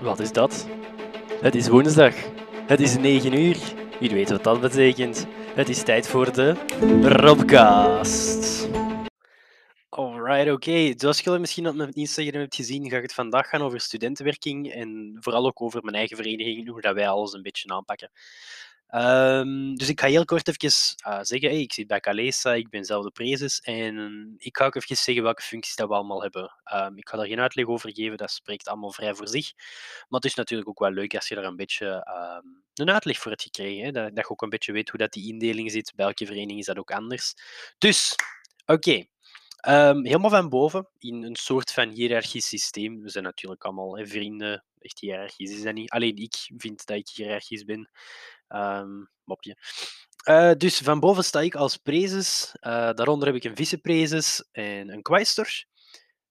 Wat is dat? Het is woensdag. Het is 9 uur. Wie weet wat dat betekent. Het is tijd voor de Robcast. Alright, oké. Zoals jullie misschien op mijn Instagram hebt gezien, ga ik het vandaag gaan over studentenwerking en vooral ook over mijn eigen vereniging, hoe dat wij alles een beetje aanpakken. Ehm, dus ik ga heel kort even uh, zeggen, ik zit bij Calesa, ik ben zelf de prezes en ik ga ook even zeggen welke functies dat we allemaal hebben. Um, ik ga daar geen uitleg over geven, dat spreekt allemaal vrij voor zich. Maar het is natuurlijk ook wel leuk als je daar een beetje um, een uitleg voor hebt gekregen, hè? Dat, dat, je ook een beetje weet hoe dat die indeling zit, bij elke vereniging is dat ook anders. Dus, oké. helemaal van boven, in een soort van hiërarchisch systeem. We zijn natuurlijk allemaal hè, vrienden, echt hiërarchisch is dat niet. Alleen ik vind dat ik hiërarchisch ben. Um, mopje. Uh, dus van boven sta ik als prezes. Uh, daaronder heb ik een viceprezes en een quaestor.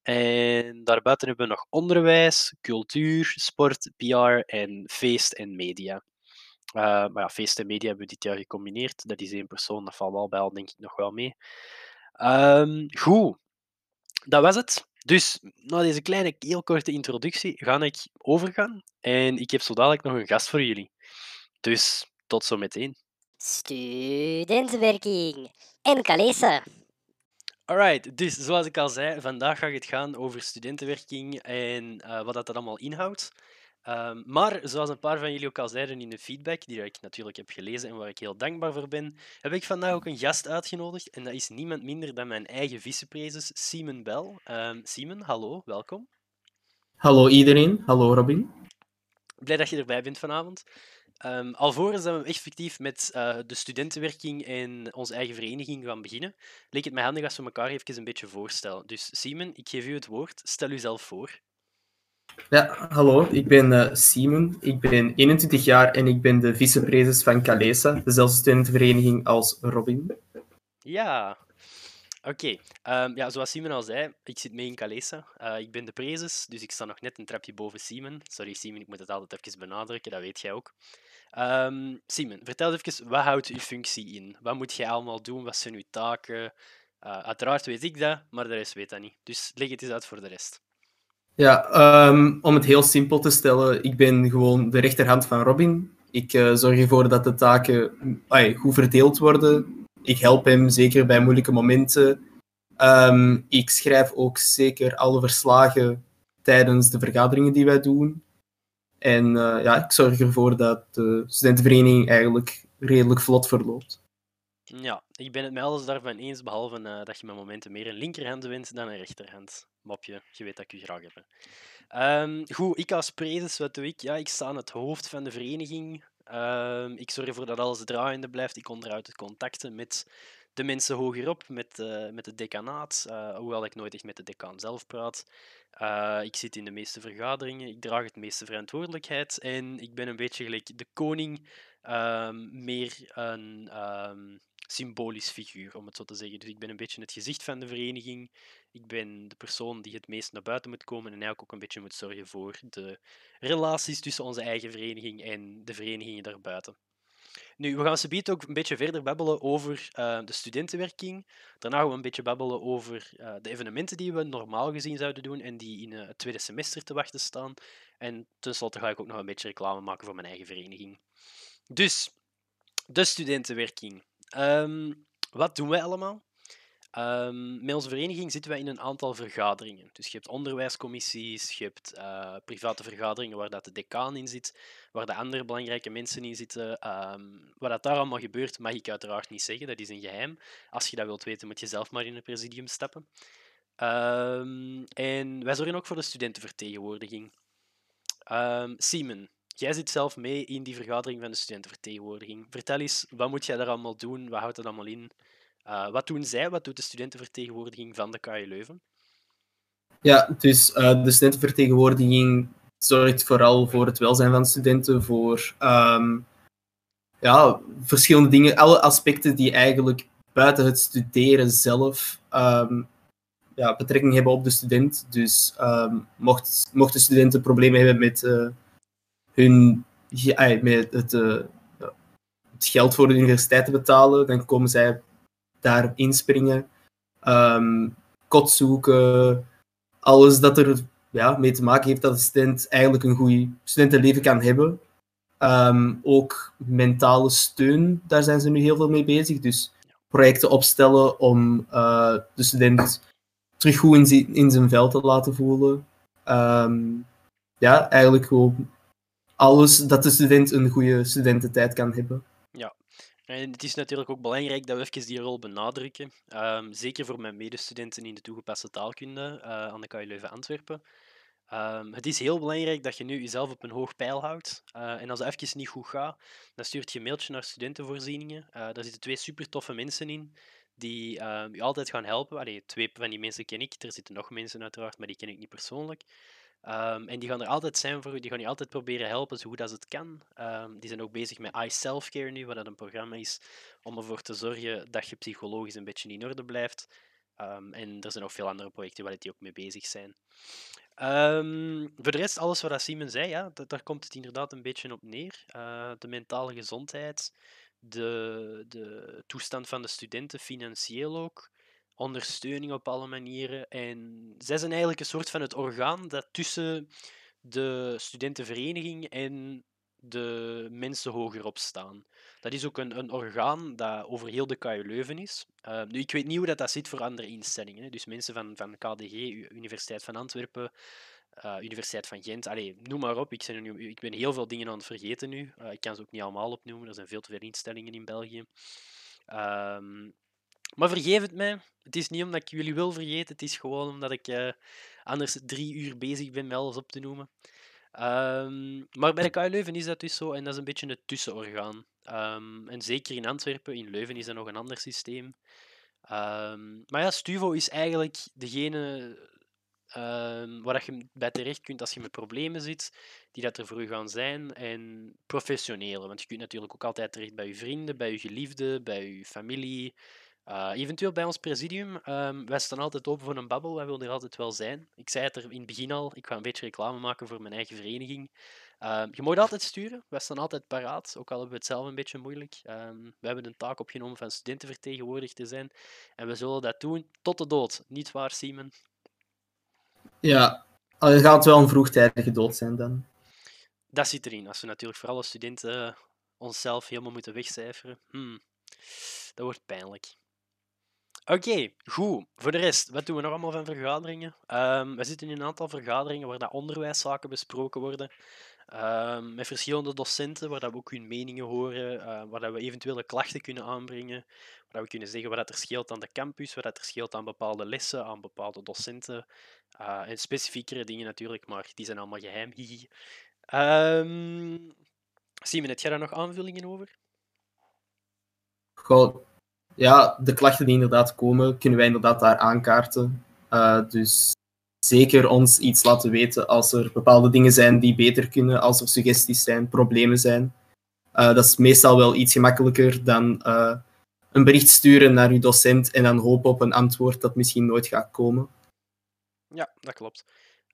En daarbuiten hebben we nog onderwijs, cultuur, sport, PR en feest en media. Uh, maar ja, feest en media hebben we dit jaar gecombineerd. Dat is één persoon, dat valt wel bij al, denk ik, nog wel mee. Um, goed, dat was het. Dus na deze kleine, heel korte introductie ga ik overgaan. En ik heb zo dadelijk nog een gast voor jullie. Dus tot zometeen. Studentenwerking en Calesa. Alright, dus zoals ik al zei, vandaag ga het gaan over studentenwerking en uh, wat dat allemaal inhoudt. Um, maar zoals een paar van jullie ook al zeiden in de feedback, die ik natuurlijk heb gelezen en waar ik heel dankbaar voor ben, heb ik vandaag ook een gast uitgenodigd. En dat is niemand minder dan mijn eigen viceprezes, Simon Bell. Um, Simon, hallo, welkom. Hallo iedereen, hallo Robin. Blij dat je erbij bent vanavond. Um, alvorens dat we effectief met uh, de studentenwerking en onze eigen vereniging gaan beginnen, leek het mij handig als we elkaar even een beetje voorstellen. Dus Simon, ik geef u het woord. Stel uzelf voor. Ja, hallo, ik ben uh, Simon. Ik ben 21 jaar en ik ben de vicepresident van Calesa, dezelfde studentenvereniging als Robin. Ja, Oké, um, ja, zoals Simon al zei, ik zit mee in Calesa. Uh, ik ben de prezes, dus ik sta nog net een trapje boven Simon. Sorry Simon, ik moet het altijd even benadrukken, dat weet jij ook. Um, Simon, vertel even, wat houdt uw functie in? Wat moet jij allemaal doen? Wat zijn uw taken? Uh, uiteraard weet ik dat, maar de rest weet dat niet. Dus leg het eens uit voor de rest. Ja, um, om het heel simpel te stellen, ik ben gewoon de rechterhand van Robin. Ik uh, zorg ervoor dat de taken goed verdeeld worden ik help hem zeker bij moeilijke momenten. Um, ik schrijf ook zeker alle verslagen tijdens de vergaderingen die wij doen. En uh, ja, ik zorg ervoor dat de studentenvereniging eigenlijk redelijk vlot verloopt. Ja, ik ben het met alles daarvan eens, behalve uh, dat je met momenten meer een linkerhand wint dan een rechterhand. Mopje, je weet dat ik je graag heb. Um, goed, ik als prezes, wat doe ik? Ja, ik sta aan het hoofd van de vereniging. Um, ik zorg ervoor dat alles draaiende blijft. Ik onderhoud de contacten met de mensen hogerop, met, uh, met het decanaat, uh, hoewel ik nooit echt met de decaan zelf praat. Uh, ik zit in de meeste vergaderingen, ik draag het meeste verantwoordelijkheid en ik ben een beetje gelijk de koning, um, meer een um, symbolisch figuur, om het zo te zeggen. Dus ik ben een beetje het gezicht van de vereniging. Ik ben de persoon die het meest naar buiten moet komen en eigenlijk ook een beetje moet zorgen voor de relaties tussen onze eigen vereniging en de verenigingen daarbuiten. Nu, we gaan subiet ook een beetje verder babbelen over uh, de studentenwerking. Daarna gaan we een beetje babbelen over uh, de evenementen die we normaal gezien zouden doen en die in uh, het tweede semester te wachten staan. En tenslotte ga ik ook nog een beetje reclame maken voor mijn eigen vereniging. Dus, de studentenwerking. Um, wat doen wij allemaal? Um, met onze vereniging zitten wij in een aantal vergaderingen. Dus je hebt onderwijscommissies, je hebt uh, private vergaderingen waar dat de decaan in zit, waar de andere belangrijke mensen in zitten. Um, wat dat daar allemaal gebeurt, mag ik uiteraard niet zeggen. Dat is een geheim. Als je dat wilt weten, moet je zelf maar in het presidium stappen. En wij zorgen ook voor de studentenvertegenwoordiging. Simon, jij zit zelf mee in die vergadering van de studentenvertegenwoordiging. Vertel eens, wat moet jij daar allemaal doen? Wat houdt dat allemaal in? Uh, wat doen zij? Wat doet de studentenvertegenwoordiging van de KU Leuven? Ja, dus uh, de studentenvertegenwoordiging zorgt vooral voor het welzijn van studenten, voor um, ja, verschillende dingen, alle aspecten die eigenlijk buiten het studeren zelf um, ja, betrekking hebben op de student. Dus um, mocht, mochten studenten problemen hebben met uh, hun met het, uh, het geld voor de universiteit te betalen, dan komen zij daar inspringen. Um, kot zoeken. Alles dat er ja, mee te maken heeft dat de student eigenlijk een goed studentenleven kan hebben. Ehm, ook mentale steun, daar zijn ze nu heel veel mee bezig. Dus projecten opstellen om uh, de student terug goed in, in, zijn vel te laten voelen. Ehm, ja, eigenlijk gewoon alles dat de student een goede studententijd kan hebben. Ja, en het is natuurlijk ook belangrijk dat we even die rol benadrukken. Um, zeker voor mijn medestudenten in de toegepaste taalkunde aan de KU Leuven-Antwerpen. Um, het is heel belangrijk dat je nu jezelf op een hoog pijl houdt. Uh, en als het even niet goed gaat, dan stuurt je een mailtje naar studentenvoorzieningen. Uh, daar zitten twee super toffe mensen in die uh, je altijd gaan helpen. Twee van die mensen ken ik. Er zitten nog mensen uiteraard, maar die ken ik niet persoonlijk. Um, en die gaan er altijd zijn voor u, die gaan je altijd proberen helpen zo goed als het kan. Um, die zijn ook bezig met iSelfcare nu, wat dat een programma is om ervoor te zorgen dat je psychologisch een beetje in orde blijft. Um, en er zijn nog veel andere projecten waar die ook mee bezig zijn. Voor de rest, alles wat Simon zei, ja, daar komt het inderdaad een beetje op neer. Uh, de mentale gezondheid, de, de toestand van de studenten, financieel ook, ondersteuning op alle manieren. En zij zijn eigenlijk een soort van het orgaan dat tussen de studentenvereniging en de mensen hogerop staan. Dat is ook een, een orgaan dat over heel de KU Leuven is. Uh, nu, ik weet niet hoe dat, dat zit voor andere instellingen. Hè. Dus mensen van, van KDG, Universiteit van Antwerpen, uh, Universiteit van Gent, allee, noem maar op. Ik, zijn nu, ik ben heel veel dingen aan het vergeten nu. Uh, ik kan ze ook niet allemaal opnoemen. Er zijn veel te veel instellingen in België. Um, maar vergeef het mij. Het is niet omdat ik jullie wil vergeten. Het is gewoon omdat ik anders drie uur bezig ben met alles op te noemen. Um, maar bij de KU Leuven is dat dus zo en dat is een beetje het tussenorgaan. Um, en zeker in Antwerpen, in Leuven is dat nog een ander systeem. Um, maar ja, Stuvo is eigenlijk degene waar je bij terecht kunt als je met problemen zit, die dat er voor u gaan zijn, en professionele. Want je kunt natuurlijk ook altijd terecht bij je vrienden, bij je geliefden, bij je familie, uh, eventueel bij ons presidium. Um, wij staan altijd open voor een babbel. Wij willen er altijd wel zijn. Ik zei het er in het begin al. Ik ga een beetje reclame maken voor mijn eigen vereniging. Um, je mag altijd sturen. Wij staan altijd paraat. Ook al hebben we het zelf een beetje moeilijk. Um, we hebben een taak opgenomen van studentenvertegenwoordiger te zijn. En we zullen dat doen tot de dood. Niet waar, Simon? Ja, het gaat wel een vroegtijdige dood zijn dan. Dat zit erin. Als we natuurlijk voor alle studenten onszelf helemaal moeten wegcijferen. Hmm, dat wordt pijnlijk. Oké, goed. Voor de rest, wat doen we nog allemaal van vergaderingen? Um, we zitten in een aantal vergaderingen waar dat onderwijszaken besproken worden. Um, met verschillende docenten, waar dat we ook hun meningen horen, uh, waar dat we eventuele klachten kunnen aanbrengen, waar dat we kunnen zeggen wat er scheelt aan de campus, wat er scheelt aan bepaalde lessen, aan bepaalde docenten. Uh, en specifiekere dingen natuurlijk, maar die zijn allemaal geheim. Um, Simon, heb jij daar nog aanvullingen over? Goh, ja, de klachten die inderdaad komen, kunnen wij inderdaad daar aankaarten. Uh, dus zeker ons iets laten weten als er bepaalde dingen zijn die beter kunnen, als er suggesties zijn, problemen zijn. Uh, dat is meestal wel iets gemakkelijker dan uh, een bericht sturen naar uw docent en dan hopen op een antwoord dat misschien nooit gaat komen. Ja, dat klopt.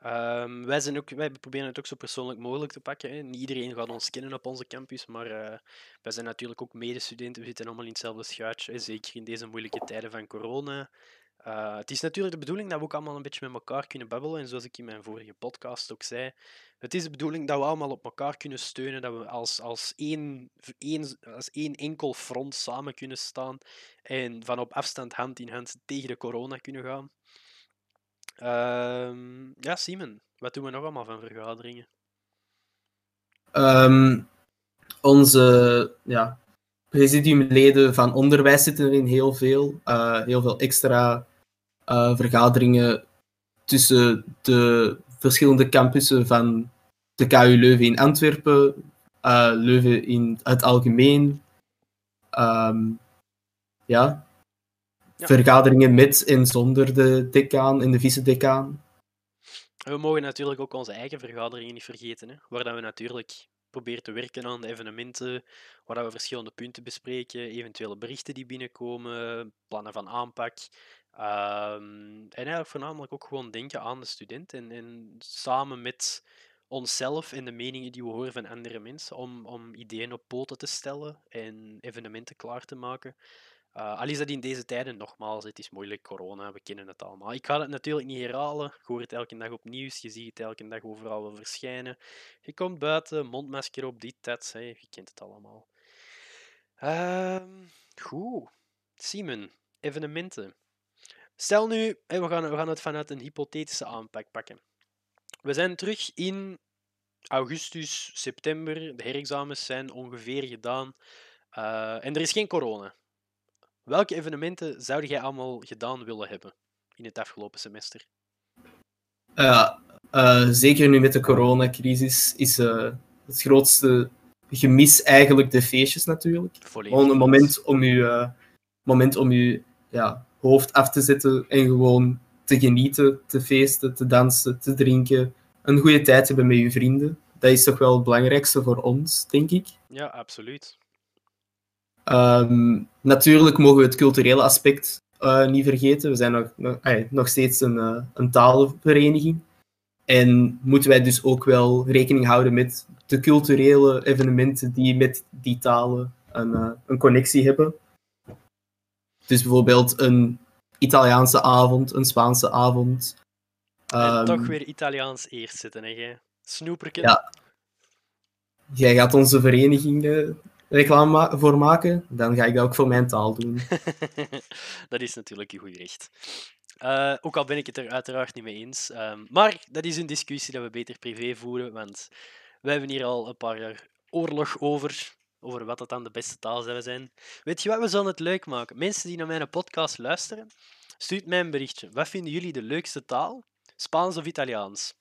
Um, wij, zijn ook, wij proberen het ook zo persoonlijk mogelijk te pakken. Hè. Niet iedereen gaat ons kennen op onze campus, maar uh, wij zijn natuurlijk ook medestudenten. We zitten allemaal in hetzelfde schuitje, zeker in deze moeilijke tijden van corona. Uh, het is natuurlijk de bedoeling dat we ook allemaal een beetje met elkaar kunnen babbelen. En zoals ik in mijn vorige podcast ook zei, het is de bedoeling dat we allemaal op elkaar kunnen steunen, dat we als, als, één, één, als één enkel front samen kunnen staan en van op afstand hand in hand tegen de corona kunnen gaan. Uh, ja, Simon, wat doen we nog allemaal van vergaderingen? Um, onze ja, presidiumleden van onderwijs zitten erin heel veel. Uh, heel veel extra uh, vergaderingen tussen de verschillende campussen van de KU Leuven in Antwerpen, uh, Leuven in het algemeen. Um, ja, vergaderingen met en zonder de decaan en de vice-decaan. We mogen natuurlijk ook onze eigen vergaderingen niet vergeten, hè, waar dat we natuurlijk proberen te werken aan de evenementen, waar dat we verschillende punten bespreken, eventuele berichten die binnenkomen, plannen van aanpak. Um, en eigenlijk voornamelijk ook gewoon denken aan de student en, en samen met onszelf en de meningen die we horen van andere mensen, om, om ideeën op poten te stellen en evenementen klaar te maken. Uh, al is dat in deze tijden nogmaals, het is moeilijk, corona, we kennen het allemaal. Ik ga het natuurlijk niet herhalen, ik hoor het elke dag op nieuws, je ziet het elke dag overal wel verschijnen. Je komt buiten, mondmasker op, dit, dat, hey, je kent het allemaal. Uh, goed, Simon, evenementen. Stel nu, we gaan, we gaan het vanuit een hypothetische aanpak pakken. We zijn terug in augustus, september, de herexamens zijn ongeveer gedaan uh, en er is geen corona. Welke evenementen zou jij allemaal gedaan willen hebben in het afgelopen semester? Uh, uh, zeker nu met de coronacrisis is uh, het grootste gemis eigenlijk de feestjes natuurlijk. Volledig. Gewoon een moment om je, moment om je ja, hoofd af te zetten en gewoon te genieten, te feesten, te dansen, te drinken. Een goede tijd hebben met je vrienden. Dat is toch wel het belangrijkste voor ons, denk ik. Ja, absoluut. Um, natuurlijk mogen we het culturele aspect uh, niet vergeten. We zijn nog, nog, ay, nog steeds een, uh, een talenvereniging. En moeten wij dus ook wel rekening houden met de culturele evenementen die met die talen een, uh, een connectie hebben. Dus bijvoorbeeld een Italiaanse avond, een Spaanse avond. En um, toch weer Italiaans eerst zitten, hè? Snoeperken. Ja. Jij gaat onze vereniging reclame voor maken, dan ga ik dat ook voor mijn taal doen. dat is natuurlijk je goed recht. Uh, ook al ben ik het er uiteraard niet mee eens. Um, maar dat is een discussie dat we beter privé voeren, want wij hebben hier al een paar jaar oorlog over, over wat dat dan de beste taal zou zijn. Weet je wat, we zullen het leuk maken. Mensen die naar mijn podcast luisteren, stuurt mij een berichtje. Wat vinden jullie de leukste taal? Spaans of Italiaans?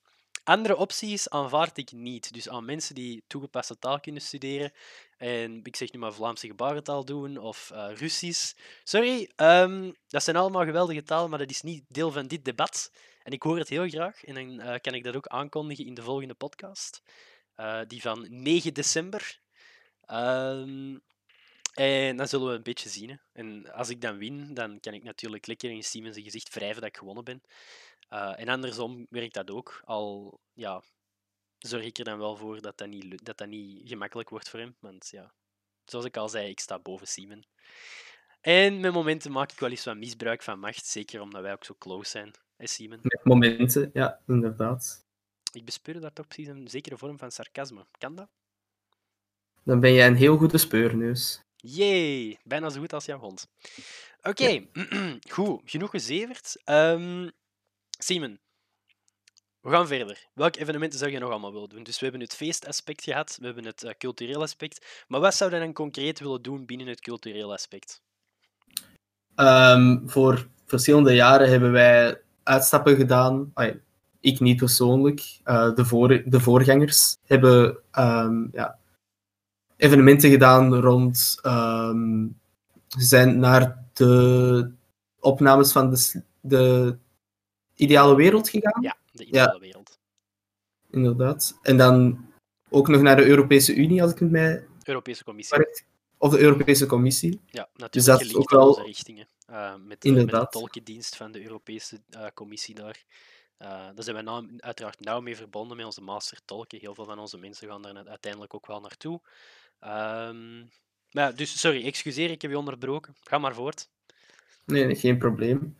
Andere opties aanvaard ik niet. Dus aan mensen die toegepaste taal kunnen studeren, en ik zeg nu maar Vlaamse gebarentaal doen of uh, Russisch. Sorry, um, dat zijn allemaal geweldige talen, maar dat is niet deel van dit debat. En ik hoor het heel graag en dan uh, kan ik dat ook aankondigen in de volgende podcast. Uh, die van 9 december. Um, en dan zullen we een beetje zien. Hè. En als ik dan win, dan kan ik natuurlijk lekker in Steven zijn gezicht wrijven dat ik gewonnen ben. en andersom werkt dat ook. Al ja, zorg ik er dan wel voor dat dat niet, dat dat niet gemakkelijk wordt voor hem. Want ja, zoals ik al zei, ik sta boven Simon. En met momenten maak ik wel eens wat misbruik van macht, zeker omdat wij ook zo close zijn, hè Simon? Met momenten, ja, inderdaad. Ik bespeur daar toch precies een zekere vorm van sarcasme. Kan dat? Dan ben jij een heel goede speurneus. Jee, bijna zo goed als jouw hond. Oké, okay. ja. goed, genoeg gezeverd. Um, Simon, we gaan verder. Welke evenementen zou je nog allemaal willen doen? Dus we hebben het feestaspect gehad, we hebben het uh, cultureel aspect. Maar wat zou je dan concreet willen doen binnen het cultureel aspect? Um, voor verschillende jaren hebben wij uitstappen gedaan. Ik niet persoonlijk. Uh, de, de voorgangers hebben um, ja, evenementen gedaan rond. Um, zijn naar de opnames van de, de ideale wereld gegaan. Ja de ideale ja. wereld. Inderdaad. En dan ook nog naar de Europese Unie, als ik het mij... Europese Commissie. Of de Europese Commissie. Ja, natuurlijk dus dat is ook wel... onze richtingen. Uh, met, de, met de tolkendienst van de Europese uh, Commissie daar. Uh, daar zijn wij nou, uiteraard nauw mee verbonden met onze mastertolken. Heel veel van onze mensen gaan daar uiteindelijk ook wel naartoe. Um, maar ja, dus, sorry, excuseer, ik heb je onderbroken. Ga maar voort. Nee geen probleem.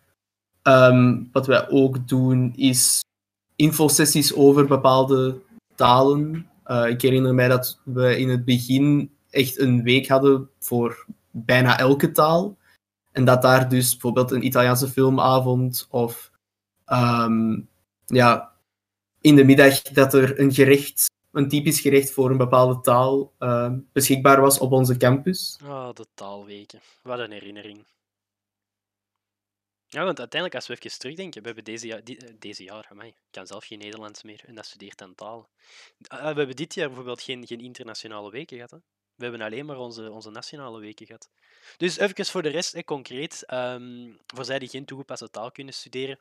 Um, wat wij ook doen is infosessies over bepaalde talen. Uh, ik herinner mij dat we in het begin echt een week hadden voor bijna elke taal. En dat daar dus bijvoorbeeld een Italiaanse filmavond of um, ja, in de middag dat er een gerecht, een typisch gerecht voor een bepaalde taal uh, beschikbaar was op onze campus. Ah, oh, de taalweken. Wat een herinnering. Ja, want uiteindelijk, als we even terugdenken, we hebben deze jaar, eh, deze jaar amai, ik kan zelf geen Nederlands meer en dat studeert aan taal. Uh, we hebben dit jaar bijvoorbeeld geen, geen internationale weken gehad. Hè? We hebben alleen maar onze, onze nationale weken gehad. Dus even voor de rest, hè, concreet, um, voor zij die geen toegepaste taal kunnen studeren.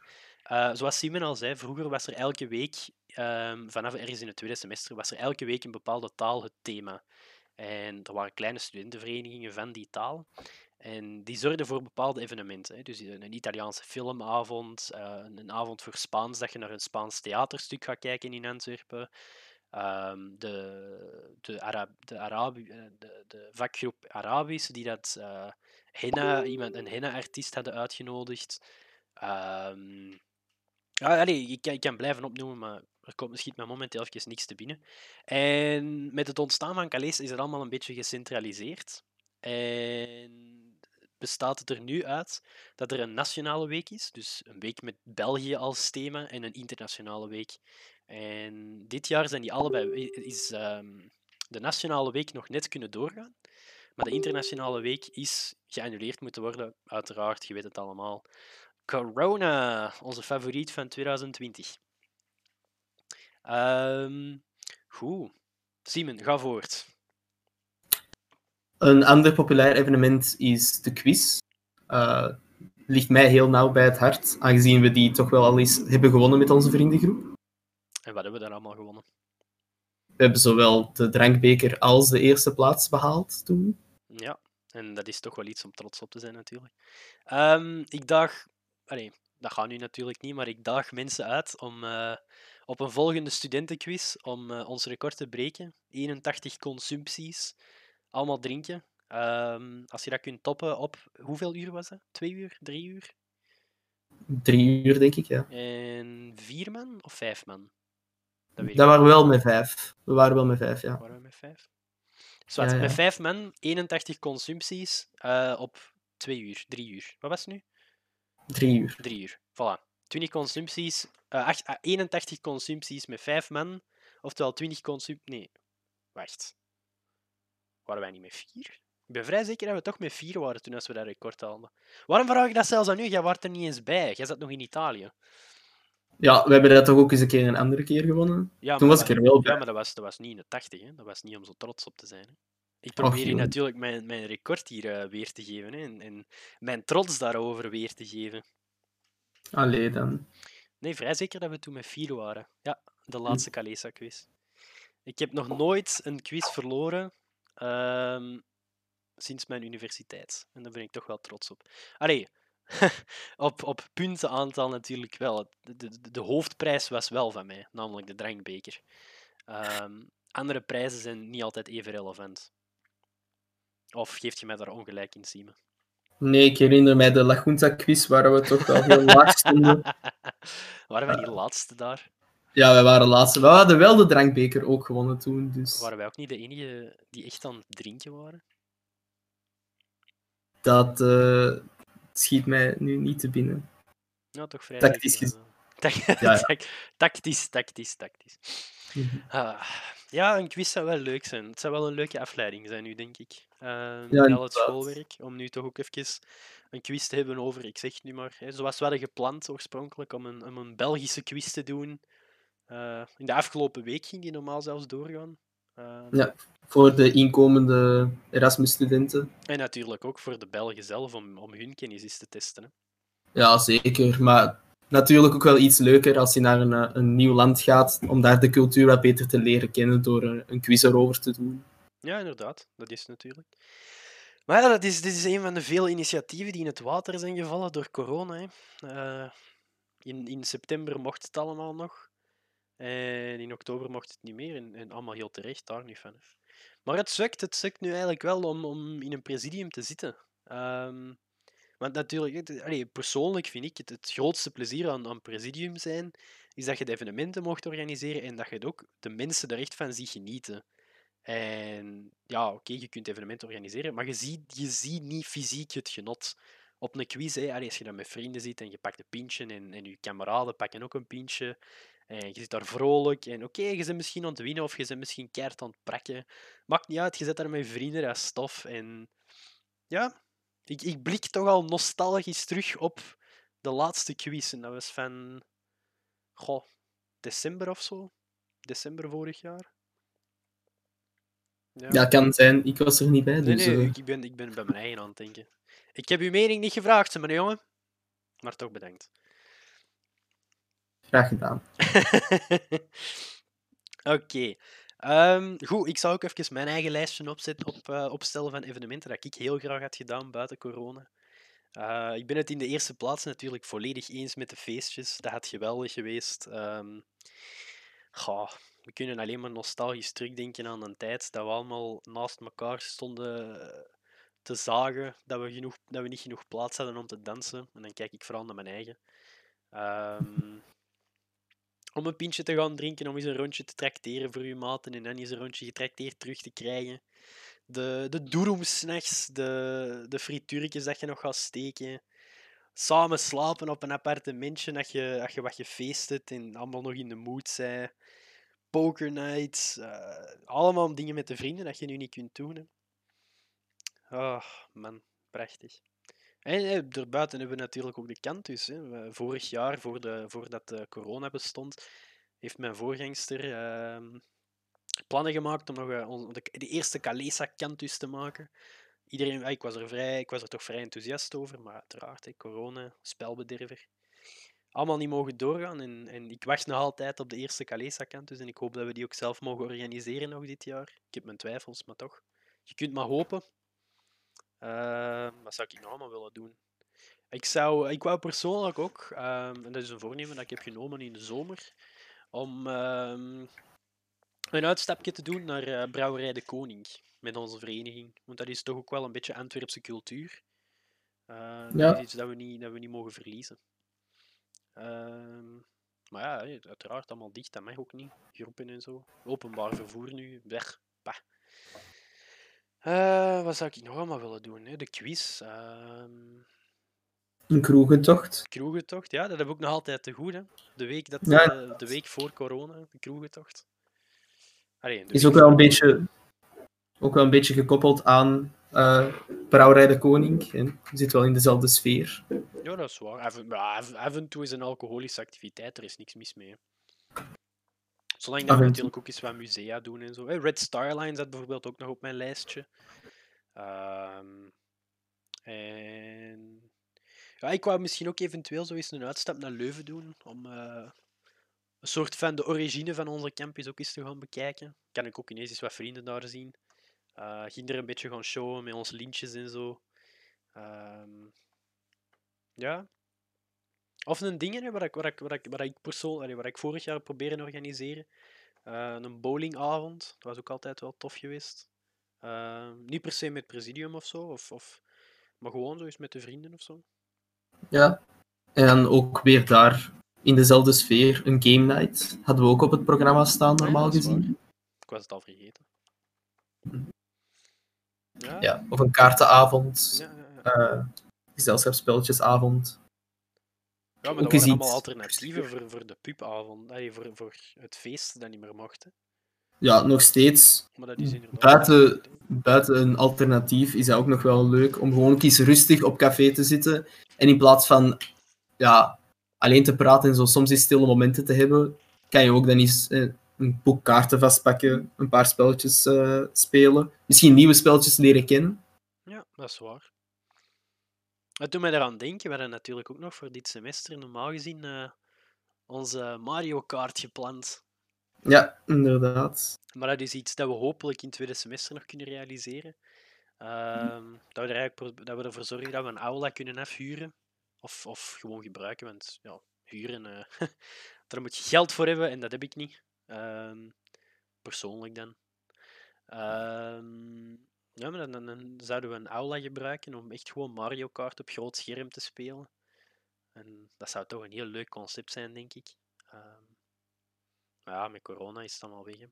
Uh, zoals Simon al zei, vroeger was er elke week, um, vanaf ergens in het tweede semester, was er elke week een bepaalde taal het thema. En er waren kleine studentenverenigingen van die taal. En die zorgden voor bepaalde evenementen. Hè. Dus een Italiaanse filmavond, uh, een avond voor Spaans, dat je naar een Spaans theaterstuk gaat kijken in Antwerpen. ehm, de, de, Arab, de, Arabi, eh, de, de vakgroep Arabisch, die dat eh, henna, iemand, een henna-artiest hadden uitgenodigd. Ehm, ja, ik, kan- ik kan blijven opnoemen, maar er komt misschien maar momenteel even niks te binnen. En met het ontstaan van Calais is het allemaal een beetje gecentraliseerd. En bestaat het er nu uit dat er een nationale week is, dus een week met België als thema en een internationale week. En dit jaar zijn die allebei, is ehm, de nationale week nog net kunnen doorgaan, maar de internationale week is geannuleerd moeten worden, uiteraard, je weet het allemaal. Corona, onze favoriet van 2020. Ehm goed. Simon, ga voort. Een ander populair evenement is de quiz. Eh, ligt mij heel nauw bij het hart, aangezien we die toch wel al eens hebben gewonnen met onze vriendengroep. En wat hebben we daar allemaal gewonnen? We hebben zowel de drankbeker als de eerste plaats behaald toen. Ja, en dat is toch wel iets om trots op te zijn, natuurlijk. Ehm, ik daag, allee, dat gaat nu natuurlijk niet, maar ik daag mensen uit om eh, op een volgende studentenquiz om eh, ons record te breken. 81 consumpties, allemaal drinken. Ehm, als je dat kunt toppen op, hoeveel uur was dat? Twee uur? Drie uur? Drie uur, denk ik, ja. En vier man of vijf man? Dat weet ik Dat waren we wel met vijf. We waren wel met vijf, ja. Waren we met vijf? Ja, ja. Met vijf man, 81 consumpties eh, op twee uur, drie uur. Wat was het nu? Drie uur. Drie uur. Voilà. 20 consumpties, acht- ah, 81 consumpties met vijf man. Oftewel 20 consumpties. Nee, wacht. Waren wij niet met vier? Ik ben vrij zeker dat we toch met vier waren toen als we dat record haalden. Waarom vraag ik dat zelfs aan u? Jij was er niet eens bij. Jij zat nog in Italië. Ja, we hebben dat toch ook eens een keer een andere keer gewonnen. Ja, Toen was ik er wel bij. Ja, maar dat was, dat was niet in de 80, hè. Dat was niet om zo trots op te zijn. Hè. Ik probeer hier natuurlijk mijn, mijn record hier eh, weer te geven. Hè. En, en mijn trots daarover weer te geven. Allee, dan. Nee, vrij zeker dat we toen met vier waren. Ja, de Hm. laatste Calesa-quiz. Ik heb nog nooit een quiz verloren ehm, sinds mijn universiteit. En daar ben ik toch wel trots op. Allee, op, op puntenaantal natuurlijk wel. De, de, de hoofdprijs was wel van mij, namelijk de drankbeker. Ehm, andere prijzen zijn niet altijd even relevant. Of geeft je mij daar ongelijk in, Simon? Nee, ik herinner mij de La Junta quiz waar we toch wel heel laag stonden. Waren wij niet laatste daar? Ja, wij waren laatste. We hadden wel de drankbeker ook gewonnen toen, dus Waren wij ook niet de enige die echt aan het drinken waren? dat eh, schiet mij nu niet te binnen. Ja, toch vrij. Tactisch Ja, ja. tac- Tactisch, tactisch, tactisch. Ah, ja, een quiz zou wel leuk zijn. Het zou wel een leuke afleiding zijn nu, denk ik. Uh, Ja, na al het schoolwerk. Om nu toch ook even een quiz te hebben over, ik zeg het nu maar, hè, zoals we hadden gepland oorspronkelijk, om een, om een Belgische quiz te doen. Eh, in de afgelopen week ging die normaal zelfs doorgaan. Eh, Ja. Voor de inkomende Erasmus-studenten. En natuurlijk ook voor de Belgen zelf, om, om hun kennis eens te testen. Hè. Ja, zeker. Maar natuurlijk ook wel iets leuker als je naar een, eh, een nieuw land gaat, om daar de cultuur wat beter te leren kennen door een, een quiz erover te doen. Ja, inderdaad. Dat is natuurlijk. Maar ja, dat is, dit is een van de vele initiatieven die in het water zijn gevallen door corona. Hè. Eh, in, in september mocht het allemaal nog. En in oktober mocht het niet meer. En, allemaal heel terecht, daar niet van. Maar het sukt, het sukt nu eigenlijk wel om, om in een presidium te zitten. Ehm, want natuurlijk, allee, persoonlijk vind ik het, het grootste plezier aan, aan presidium zijn, is dat je de evenementen mocht organiseren en dat je het ook de mensen er echt van ziet genieten. En ja, oké, je kunt evenementen organiseren, maar je ziet, je ziet niet fysiek het genot. Op een quiz, hè, als je dan met vrienden zit en je pakt een pintje en, en je kameraden pakken ook een pintje. En je zit daar vrolijk en oké, je bent misschien aan het winnen of je bent misschien keihard aan het prakken. Maakt niet uit, je zit daar met vrienden, dat stof. En ja, ik, ik blik toch al nostalgisch terug op de laatste quiz. En dat was van, goh, december of zo. December vorig jaar. Ja, kan zijn. Ik was er niet bij, Nee, dus... nee, eh, ik, ik ben, ik ben bij mijn eigen aan het denken. Ik heb uw mening niet gevraagd, mijn jongen. Maar toch bedankt. Graag gedaan. Oké. Ehm, goed, ik zou ook even mijn eigen lijstje opzetten, op, eh, opstellen van evenementen dat ik heel graag had gedaan buiten corona. Eh, ik ben het in de eerste plaats natuurlijk volledig eens met de feestjes. Dat had geweldig geweest. Ehm we kunnen alleen maar nostalgisch terugdenken aan een tijd dat we allemaal naast elkaar stonden te zagen, dat we, genoeg, dat we niet genoeg plaats hadden om te dansen. En dan kijk ik vooral naar mijn eigen. Ehm, om een pintje te gaan drinken, om eens een rondje te tracteren voor uw maten en dan eens een rondje getrakteerd terug te krijgen. De, de doeroemsnachts, de, de frituurtjes dat je nog gaat steken. Samen slapen op een appartementje als je, als je wat gefeest hebt en allemaal nog in de mood zijn. Poker nights, eh, allemaal dingen met de vrienden dat je nu niet kunt doen. Hè. Oh, man, prachtig. En hebben we natuurlijk ook de Cantus. Hè. Vorig jaar, voor de, voordat de corona bestond, heeft mijn voorgangster ehm, plannen gemaakt om nog eh, de, de eerste Calesa Cantus te maken. Iedereen, ah, ik, was er vrij, ik was er toch vrij enthousiast over, maar uiteraard, corona, spelbederver. Allemaal niet mogen doorgaan en, en ik wacht nog altijd op de eerste Calesa Cantus en ik hoop dat we die ook zelf mogen organiseren nog dit jaar. Ik heb mijn twijfels, maar toch. Je kunt maar hopen. Eh, wat zou ik nog allemaal willen doen? Ik, zou, ik wou persoonlijk ook, ehm, en dat is een voornemen dat ik heb genomen in de zomer, om ehm, een uitstapje te doen naar eh, Brouwerij de Koning met onze vereniging. Want dat is toch ook wel een beetje Antwerpse cultuur. Dat is iets dat we niet, dat we niet mogen verliezen. Ehm, maar ja, uiteraard allemaal dicht, dat mag ook niet. Groepen en zo. Openbaar vervoer nu, weg. Bah. Eh, wat zou ik nog allemaal willen doen? Hè? De quiz. ehm Een kroegentocht. kroegentocht, ja, dat heb ik ook nog altijd te goed. Hè? De, week dat, Ja. eh, de week voor corona, de kroegentocht. Allee, de Is ook wel een beetje, ook wel een beetje gekoppeld aan Brouwerij de Koning. hè. Je zit wel in dezelfde sfeer. Ja, dat is waar. Af, maar af, af en toe is een alcoholische activiteit, er is niks mis mee. hè. Zolang dat we natuurlijk ook eens wat musea doen en zo. Red Star Line zat bijvoorbeeld ook nog op mijn lijstje. Ehm, en... Ja, ik wou misschien ook eventueel zo eens een uitstap naar Leuven doen, om eh, een soort van de origine van onze campus ook eens te gaan bekijken. Kan ik ook ineens eens wat vrienden daar zien. Eh kinderen een beetje gaan showen met onze lintjes en zo. Ehm, ja. Of een ding hè, wat ik, wat ik, wat ik, wat ik persoonlijk, wat ik vorig jaar proberen organiseren. Eh, een bowlingavond. Dat was ook altijd wel tof geweest. Ehm, niet per se met presidium of zo, of, of, maar gewoon zo eens met de vrienden of zo. Ja. En ook weer daar in dezelfde sfeer een game night. Hadden we ook op het programma staan, normaal waar. gezien. Ik was het al vergeten. Ja, Ja. Of een kaartenavond. ja, ja, ja. eh gezelschapsspelletjesavond. Ja, maar dat waren allemaal alternatieven voor, voor de pubavond. Allee, voor, voor het feest dat niet meer mocht. Hè. Ja, nog steeds. Maar dat is. Buiten, buiten een alternatief is dat ook nog wel leuk om gewoon eens rustig op café te zitten. En in plaats van ja, alleen te praten en zo soms eens stille momenten te hebben, kan je ook dan eens eh, een boek kaarten vastpakken, een paar spelletjes eh, spelen. Misschien nieuwe spelletjes leren kennen. Ja, dat is waar. Het doet mij eraan denken, we hadden natuurlijk ook nog voor dit semester normaal gezien eh, onze Mario Kart gepland. Ja, inderdaad. Maar dat is iets dat we hopelijk in het tweede semester nog kunnen realiseren. Ehm, dat, we er eigenlijk dat we ervoor zorgen dat we een aula kunnen afhuren. Of, of gewoon gebruiken, want ja, huren, eh, daar moet je geld voor hebben en dat heb ik niet. Ehm, persoonlijk dan. Ehm, ja, maar dan, zouden we een aula gebruiken om echt gewoon Mario Kart op groot scherm te spelen. En dat zou toch een heel leuk concept zijn, denk ik. Maar ja, met corona is het allemaal weg. hè.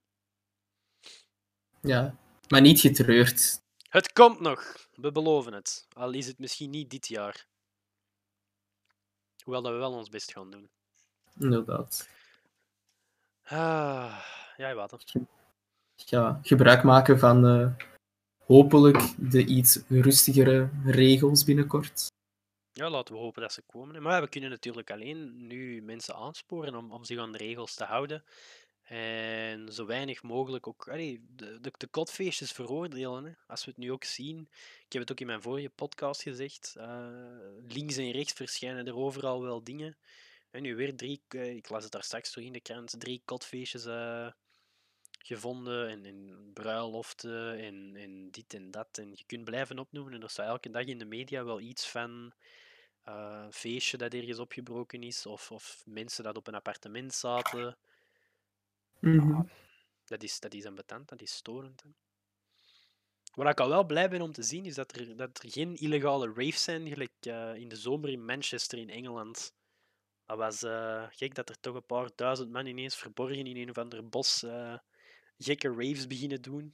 Ja. Maar niet getreurd. Het komt nog, we beloven het. Al is het misschien niet dit jaar. Hoewel dat we wel ons best gaan doen. Inderdaad. Ah, ja, wat? Ja, gebruik maken van eh, hopelijk de iets rustigere regels binnenkort. Ja, laten we hopen dat ze komen. Maar we kunnen natuurlijk alleen nu mensen aansporen om, om zich aan de regels te houden. En zo weinig mogelijk ook allee, de, de, de kotfeestjes veroordelen. Hè. Als we het nu ook zien, ik heb het ook in mijn vorige podcast gezegd, eh, links en rechts verschijnen er overal wel dingen. En nu weer drie, eh, ik las het daar straks toch in de krant, drie kotfeestjes eh, gevonden. En, en bruiloften en, en dit en dat. En je kunt blijven opnoemen. En er staat elke dag in de media wel iets van eh, een feestje dat ergens opgebroken is. Of, of mensen dat op een appartement zaten. Mhm. Ah, dat, is, dat is ambetant, dat is storend. Hè. Waar ik al wel blij ben om te zien, is dat er, dat er geen illegale raves zijn, gelijk eh, in de zomer in Manchester in Engeland. Dat was eh, gek dat er toch een paar duizend man ineens verborgen in een of ander bos eh, gekke raves beginnen doen.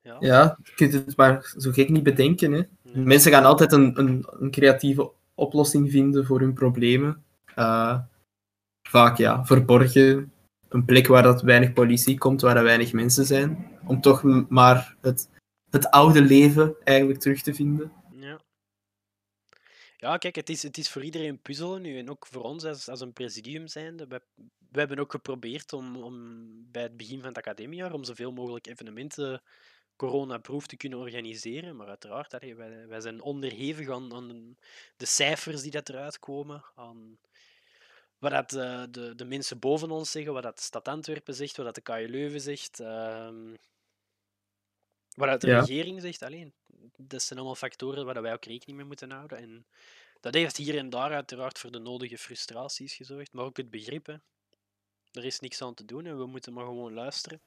Ja. Ja, je kunt het maar zo gek niet bedenken. Hè. Nee. Mensen gaan altijd een, een, een creatieve oplossing vinden voor hun problemen. Eh, vaak ja, verborgen. Een plek waar dat weinig politie komt, waar er weinig mensen zijn. Om toch maar het, het oude leven eigenlijk terug te vinden. Ja. Kijk, het is, het is voor iedereen puzzelen nu. En ook voor ons als, als een presidium zijnde. We, we hebben ook geprobeerd om, om bij het begin van het academiejaar om zoveel mogelijk evenementen coronaproof te kunnen organiseren. Maar uiteraard, wij, zijn onderhevig aan, aan de cijfers die dat eruit komen. Aan wat dat, eh, de, de mensen boven ons zeggen, wat dat stad Antwerpen zegt, wat dat de KU Leuven zegt. ehm, dat de Ja. regering zegt. Alleen, dat zijn allemaal factoren waar wij ook rekening mee moeten houden. En dat heeft hier en daar uiteraard voor de nodige frustraties gezorgd, maar ook het begrip. Hè. Er is niks aan te doen en we moeten maar gewoon luisteren.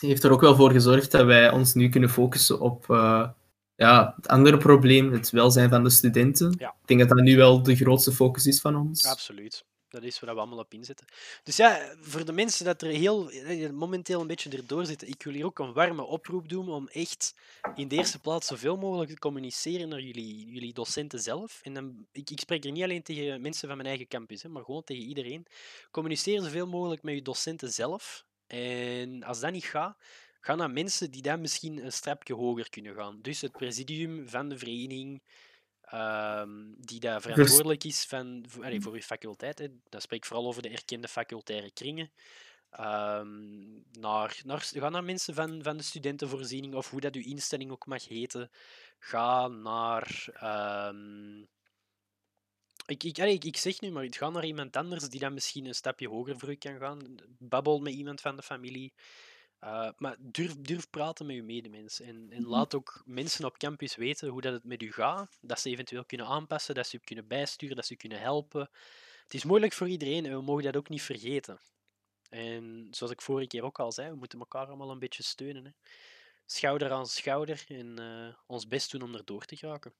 heeft er ook wel voor gezorgd dat wij ons nu kunnen focussen op eh, ja, het andere probleem, het welzijn van de studenten. Ja. Ik denk dat dat nu wel de grootste focus is van ons. Absoluut. Dat is waar we allemaal op inzetten. Dus ja, voor de mensen dat er heel, eh, momenteel een beetje erdoor zitten, ik wil hier ook een warme oproep doen om echt in de eerste plaats zoveel mogelijk te communiceren naar jullie, jullie docenten zelf. En dan, ik, ik spreek er niet alleen tegen mensen van mijn eigen campus, hè, maar gewoon tegen iedereen. Communiceer zoveel mogelijk met je docenten zelf. En als dat niet gaat, ga naar mensen die dan misschien een stapje hoger kunnen gaan. Dus het presidium van de vereniging, ehm, die daar verantwoordelijk is van, voor, allee, voor uw faculteit. Hè. Dat spreek ik vooral over de erkende facultaire kringen. Ehm, naar, naar, ga naar mensen van, van de studentenvoorziening, of hoe dat uw instelling ook mag heten. Ga naar. ehm, ik, ik, allee, ik, ik zeg nu maar, ga naar iemand anders die dan misschien een stapje hoger voor u kan gaan. Babbel met iemand van de familie. Uh, maar durf, durf praten met je medemens. En, en laat ook mensen op campus weten hoe dat het met u gaat. Dat ze eventueel kunnen aanpassen, dat ze u kunnen bijsturen, dat ze u kunnen helpen. Het is moeilijk voor iedereen en we mogen dat ook niet vergeten. En zoals ik vorige keer ook al zei, we moeten elkaar allemaal een beetje steunen. Hè. Schouder aan schouder en uh, ons best doen om erdoor te geraken.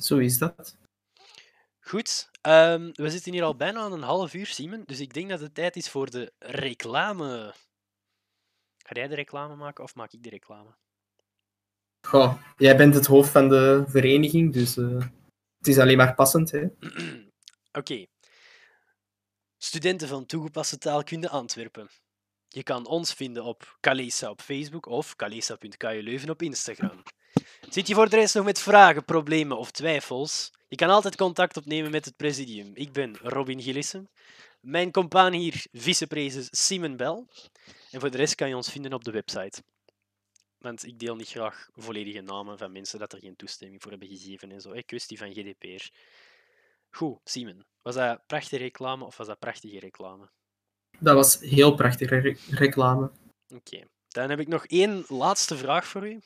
Zo is dat. Goed, um, we zitten hier al bijna aan een half uur, Simon. Dus ik denk dat het tijd is voor de reclame. Ga jij de reclame maken of maak ik de reclame? Goh, jij bent het hoofd van de vereniging, dus uh, het is alleen maar passend. Oké. Okay. Studenten van toegepaste taalkunde Antwerpen. Je kan ons vinden op Calesa op Facebook of calesa.ku Leuven op Instagram. Zit je voor de rest nog met vragen, problemen of twijfels? Je kan altijd contact opnemen met het presidium. Ik ben Robin Gillissen. Mijn compaan hier, vicepresident Simon Bell. En voor de rest kan je ons vinden op de website. Want ik deel niet graag volledige namen van mensen dat er geen toestemming voor hebben gegeven en zo. Een kwestie van GDPR. Goed, Simon. Was dat prachtige reclame of was dat prachtige reclame? Dat was heel prachtige re reclame. Oké. Okay. Dan heb ik nog één laatste vraag voor u.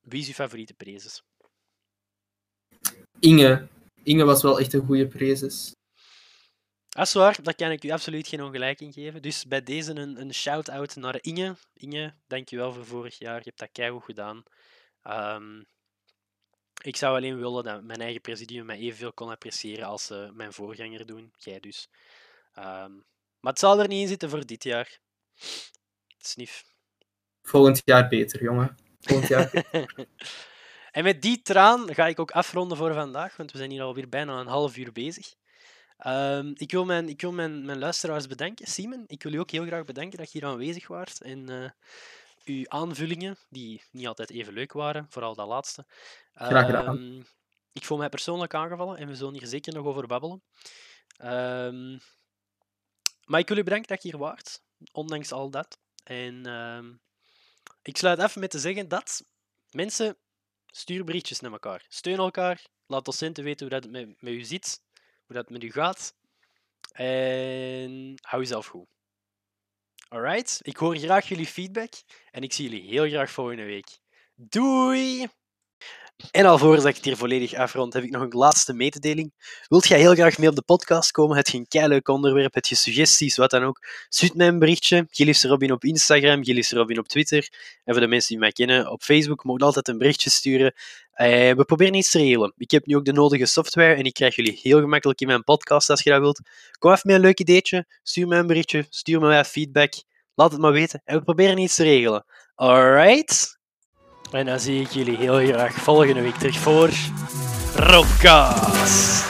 Wie is uw favoriete prezes? Inge. Inge was wel echt een goede prezes. Dat is waar, daar kan ik u absoluut geen ongelijk in geven. Dus bij deze een, een shout-out naar Inge. Inge, dankjewel voor vorig jaar. Je hebt dat keihard gedaan. Um, ik zou alleen willen dat mijn eigen presidium mij evenveel kon appreciëren als uh, mijn voorganger doen. Jij dus. Um, maar het zal er niet in zitten voor dit jaar. Snif. Volgend jaar beter, jongen. Volgend jaar beter. en met die traan ga ik ook afronden voor vandaag, want we zijn hier alweer bijna een half uur bezig. Um, ik wil, mijn, ik wil mijn, mijn luisteraars bedanken. Simon, ik wil u ook heel graag bedanken dat je hier aanwezig waart. En uh, uw aanvullingen, die niet altijd even leuk waren, vooral dat laatste. Graag gedaan. Um, ik voel mij persoonlijk aangevallen en we zullen hier zeker nog over babbelen. Um, maar ik wil u bedanken dat je hier waart, ondanks al dat. En ik sluit af met te zeggen dat mensen, stuur berichtjes naar elkaar. Steun elkaar. Laat docenten weten hoe dat met, met u zit, hoe dat met u gaat. En hou jezelf goed. Alright, ik hoor graag jullie feedback en ik zie jullie heel graag volgende week. Doei! En alvorens ik het hier volledig afrond, heb ik nog een laatste mededeling. Wilt jij heel graag mee op de podcast komen? Het je een leuk onderwerp? Het je suggesties? Wat dan ook? Stuur mij een berichtje. Gillis Robin op Instagram, Gillis Robin op Twitter. En voor de mensen die mij kennen, op Facebook mogen altijd een berichtje sturen. Eh, we proberen iets te regelen. Ik heb nu ook de nodige software en ik krijg jullie heel gemakkelijk in mijn podcast als je dat wilt. Kom even met een leuk ideetje, stuur me een berichtje, stuur me wat feedback. Laat het maar weten en we proberen iets te regelen. Alright? En dan zie ik jullie heel graag volgende week terug voor Rockcast.